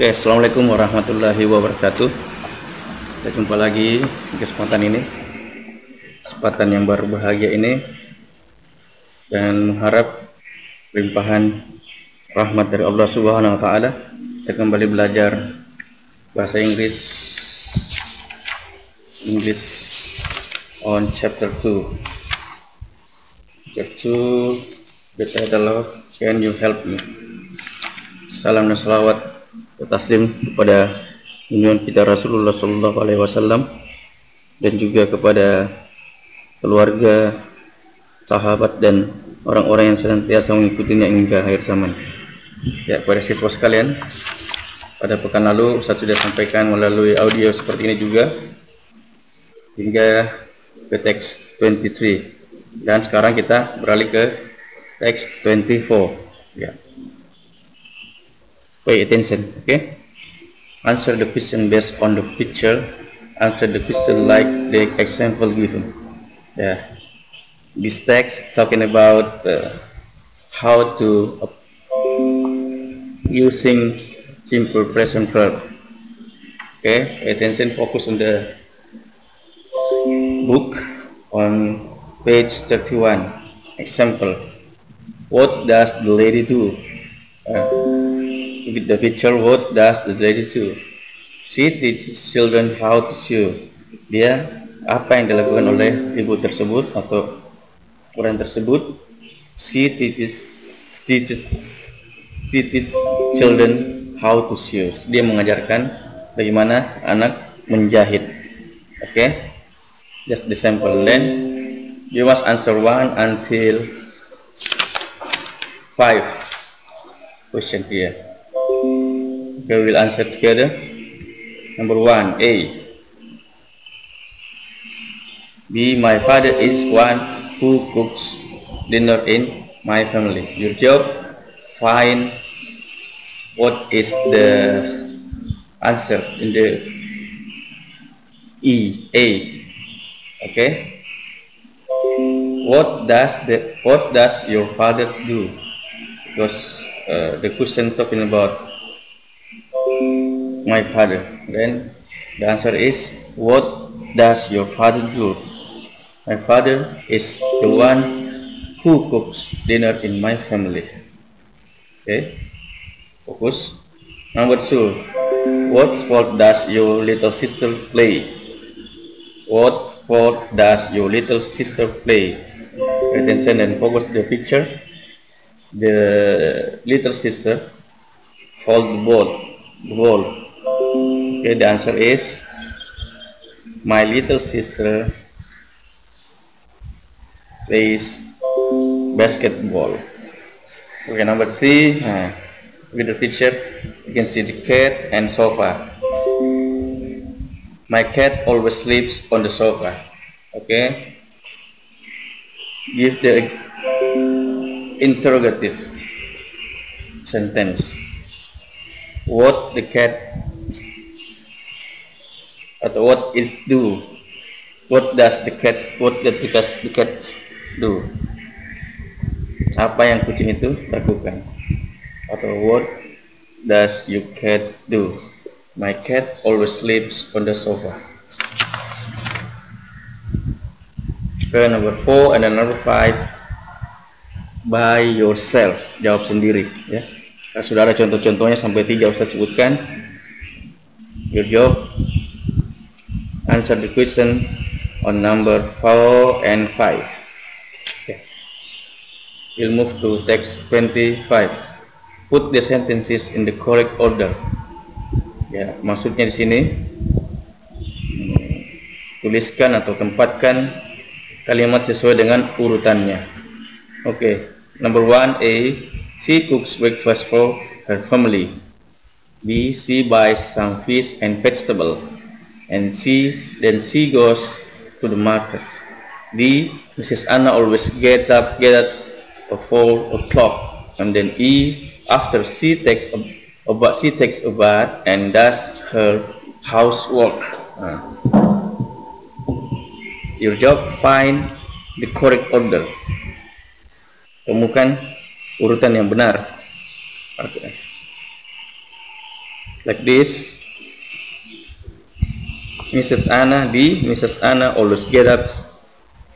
Oke, Assalamualaikum warahmatullahi wabarakatuh. Kita jumpa lagi di kesempatan ini, kesempatan yang berbahagia ini, dan mengharap limpahan rahmat dari Allah Subhanahu Wa Taala. Kita kembali belajar bahasa Inggris, English on chapter 2. Chapter 2, the title of Can You Help Me? Salam dan salawat taslim kepada junjungan kita Rasulullah Sallallahu Alaihi Wasallam dan juga kepada keluarga, sahabat dan orang-orang yang senantiasa mengikutinya hingga akhir zaman. Ya, pada siswa sekalian, pada pekan lalu saya sudah sampaikan melalui audio seperti ini juga hingga ke teks 23 dan sekarang kita beralih ke teks 24 ya pay attention okay? Answer the question based on the picture. Answer the question like the example given. Yeah. This text talking about uh, how to using simple present verb. Okay? Attention focus on the book on page 31 example. What does the lady do? Uh, the picture what does the lady do? She teaches children how to sew dia apa yang dilakukan oleh ibu tersebut atau orang tersebut? She teaches teaches she teaches children how to sew dia mengajarkan bagaimana anak menjahit. Oke okay? just the sample. Then you must answer one until five. Question here we will answer together. Number one, A. B. My father is one who cooks dinner in my family. Your job, find what is the answer in the E, A. Okay. What does the what does your father do? Because uh, the question talking about my father. Then the answer is, what does your father do? My father is the one who cooks dinner in my family. Okay, focus. Number two, what sport does your little sister play? What sport does your little sister play? Attention and focus the picture. The little sister hold the ball, the ball Okay, the answer is my little sister plays basketball. Okay, number three, uh, with the picture, you can see the cat and sofa. My cat always sleeps on the sofa. Okay, give the interrogative sentence. What the cat atau what is do? What does the cat what does the cat, the cat do? Apa yang kucing itu lakukan? Atau what does your cat do? My cat always sleeps on the sofa. Okay, number four and then number five. By yourself. Jawab sendiri ya. Nah, sudah ada contoh-contohnya sampai tiga Ustaz sebutkan. Your job answer the question on number 4 and 5 okay. we'll move to text 25 put the sentences in the correct order. Ya maksudnya di sini hmm, tuliskan atau tempatkan kalimat sesuai dengan urutannya. Oke okay. number one A she cooks breakfast for her family. B she buys some fish and vegetable and C then she goes to the market. D Mrs. Anna always get up get up at four o'clock and then E after she takes a, a bath she takes a bath and does her housework. Uh. Your job find the correct order. Temukan urutan yang benar. Okay. like this Mrs. Anna di Mrs. Anna always get up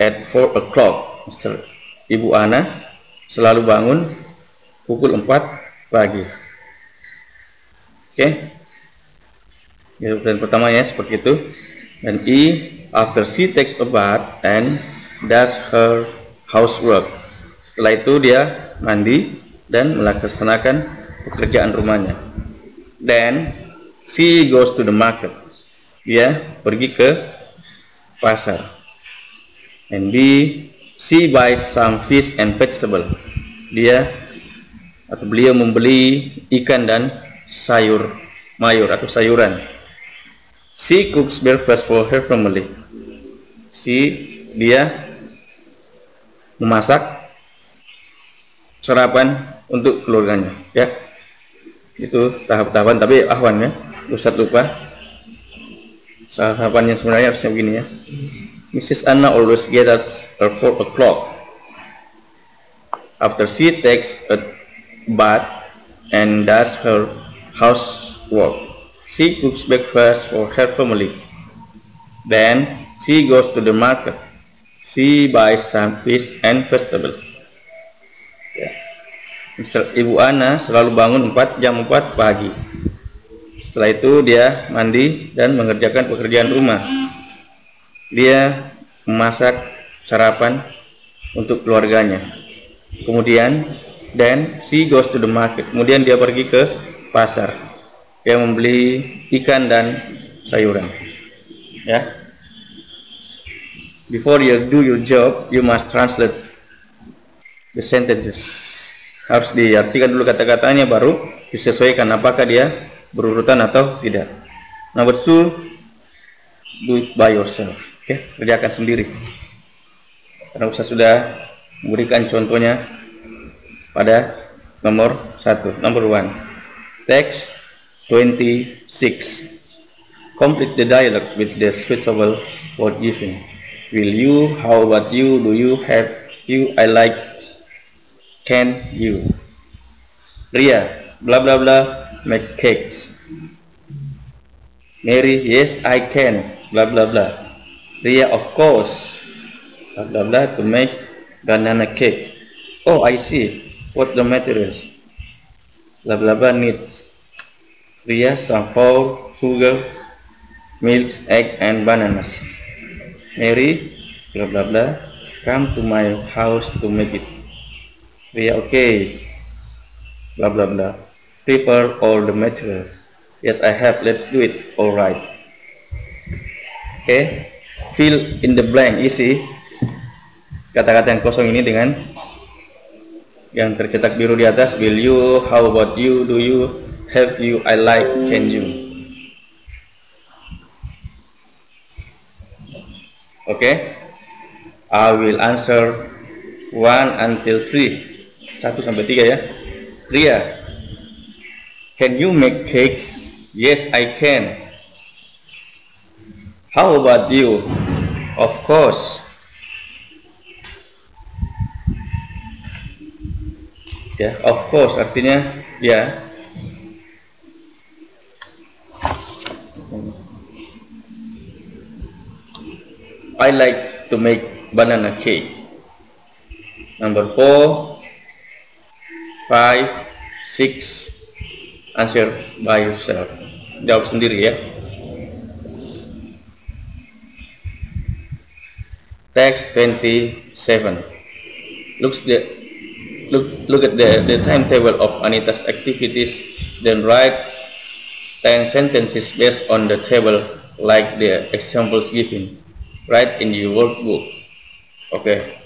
at 4 o'clock Ibu Anna selalu bangun pukul 4 pagi oke okay. dan pertamanya seperti itu dan E after she takes a bath and does her housework setelah itu dia mandi dan melaksanakan pekerjaan rumahnya then she goes to the market dia pergi ke pasar. And B she buys some fish and vegetable. Dia atau beliau membeli ikan dan sayur mayur atau sayuran. She cooks breakfast for her family. Si dia memasak sarapan untuk keluarganya ya. Itu tahap-tahapan tapi ahwan ya. Ustaz lupa sahabatnya sebenarnya harusnya begini ya. Mrs. Anna always get up at 4 o'clock. After she takes a bath and does her housework she cooks breakfast for her family. Then she goes to the market. She buys some fish and vegetable ya. Ibu Ana selalu bangun 4 jam 4 pagi setelah itu dia mandi dan mengerjakan pekerjaan rumah. Dia memasak sarapan untuk keluarganya. Kemudian dan she goes to the market. Kemudian dia pergi ke pasar. Dia membeli ikan dan sayuran. Ya. Before you do your job, you must translate the sentences. Harus diartikan dulu kata-katanya baru disesuaikan apakah dia berurutan atau tidak. Number two, do it by yourself. Oke, okay? kerjakan sendiri. Karena Ustaz sudah memberikan contohnya pada nomor satu. Number one, text 26. Complete the dialogue with the suitable word given. Will you? How about you? Do you have you? I like. Can you? Ria, bla bla bla make cakes. Mary, yes, I can, blah, blah, blah. Ria, of course, blah, blah, blah, to make banana cake. Oh, I see. What the materials? Blah, blah, blah, needs. Ria, some flour, sugar, milk, egg, and bananas. Mary, blah, blah, blah, come to my house to make it. Ria, okay, blah, blah, blah prepare all the materials. Yes, I have. Let's do it. All right. Okay. Fill in the blank. Isi kata-kata yang kosong ini dengan yang tercetak biru di atas. Will you? How about you? Do you? Have you? I like. Can you? Okay. I will answer one until three. Satu sampai tiga ya. Ria, Can you make cakes? Yes, I can. How about you? Of course. Ya, of course artinya ya. I like to make banana cake. Number four, five, six, answer by yourself. Jawab sendiri ya. Text 27 looks the look look at the the timetable of Anita's activities then write 10 sentences based on the table like the examples given. Write in your workbook. Okay.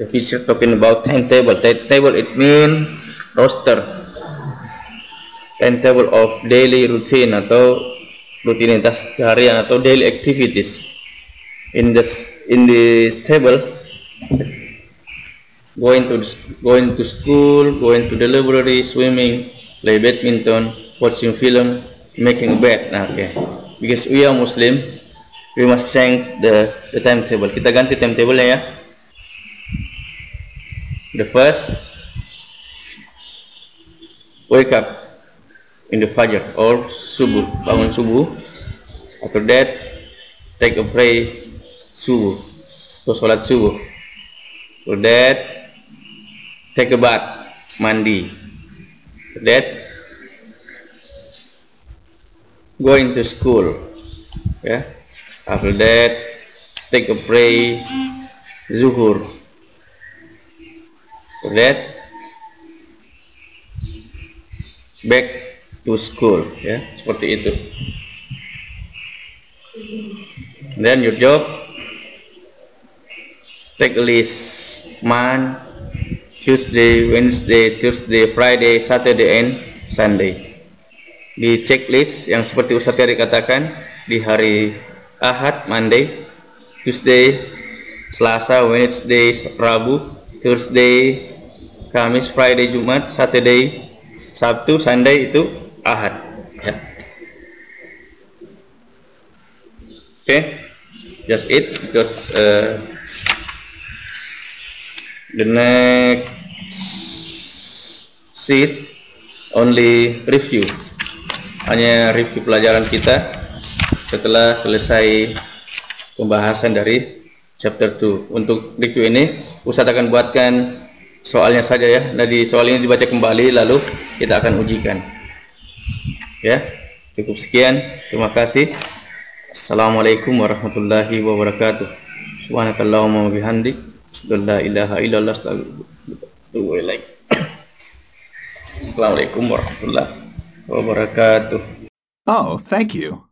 The picture talking about timetable. Timetable it mean roster timetable of daily routine atau rutinitas harian atau daily activities. In this in this table going to going to school going to the library swimming play badminton watching film making a bed nah okay. because we are muslim we must change the the timetable. Kita ganti timetable ya. The first wake up in the fajr or subuh bangun subuh. After that take a pray subuh so salat subuh. After that take a bath mandi. After that going to school yeah after that take a pray zuhur. After that back to school ya seperti itu. Then your job take a list month Tuesday Wednesday Thursday Friday Saturday and Sunday. Di checklist yang seperti Ustaz Tari katakan di hari Ahad Monday Tuesday Selasa Wednesday Rabu Thursday Kamis Friday Jumat Saturday Sabtu Sunday itu Ahad ya. oke okay. just it because uh, the next sheet only review hanya review pelajaran kita setelah selesai pembahasan dari chapter 2 untuk review ini Ustadz akan buatkan soalnya saja ya. Nah di soal ini dibaca kembali lalu kita akan ujikan. Ya, cukup sekian. Terima kasih. Assalamualaikum warahmatullahi wabarakatuh. Subhanakallahumma wa bihamdik, la ilaha illallah Assalamualaikum warahmatullahi wabarakatuh. Oh, thank you.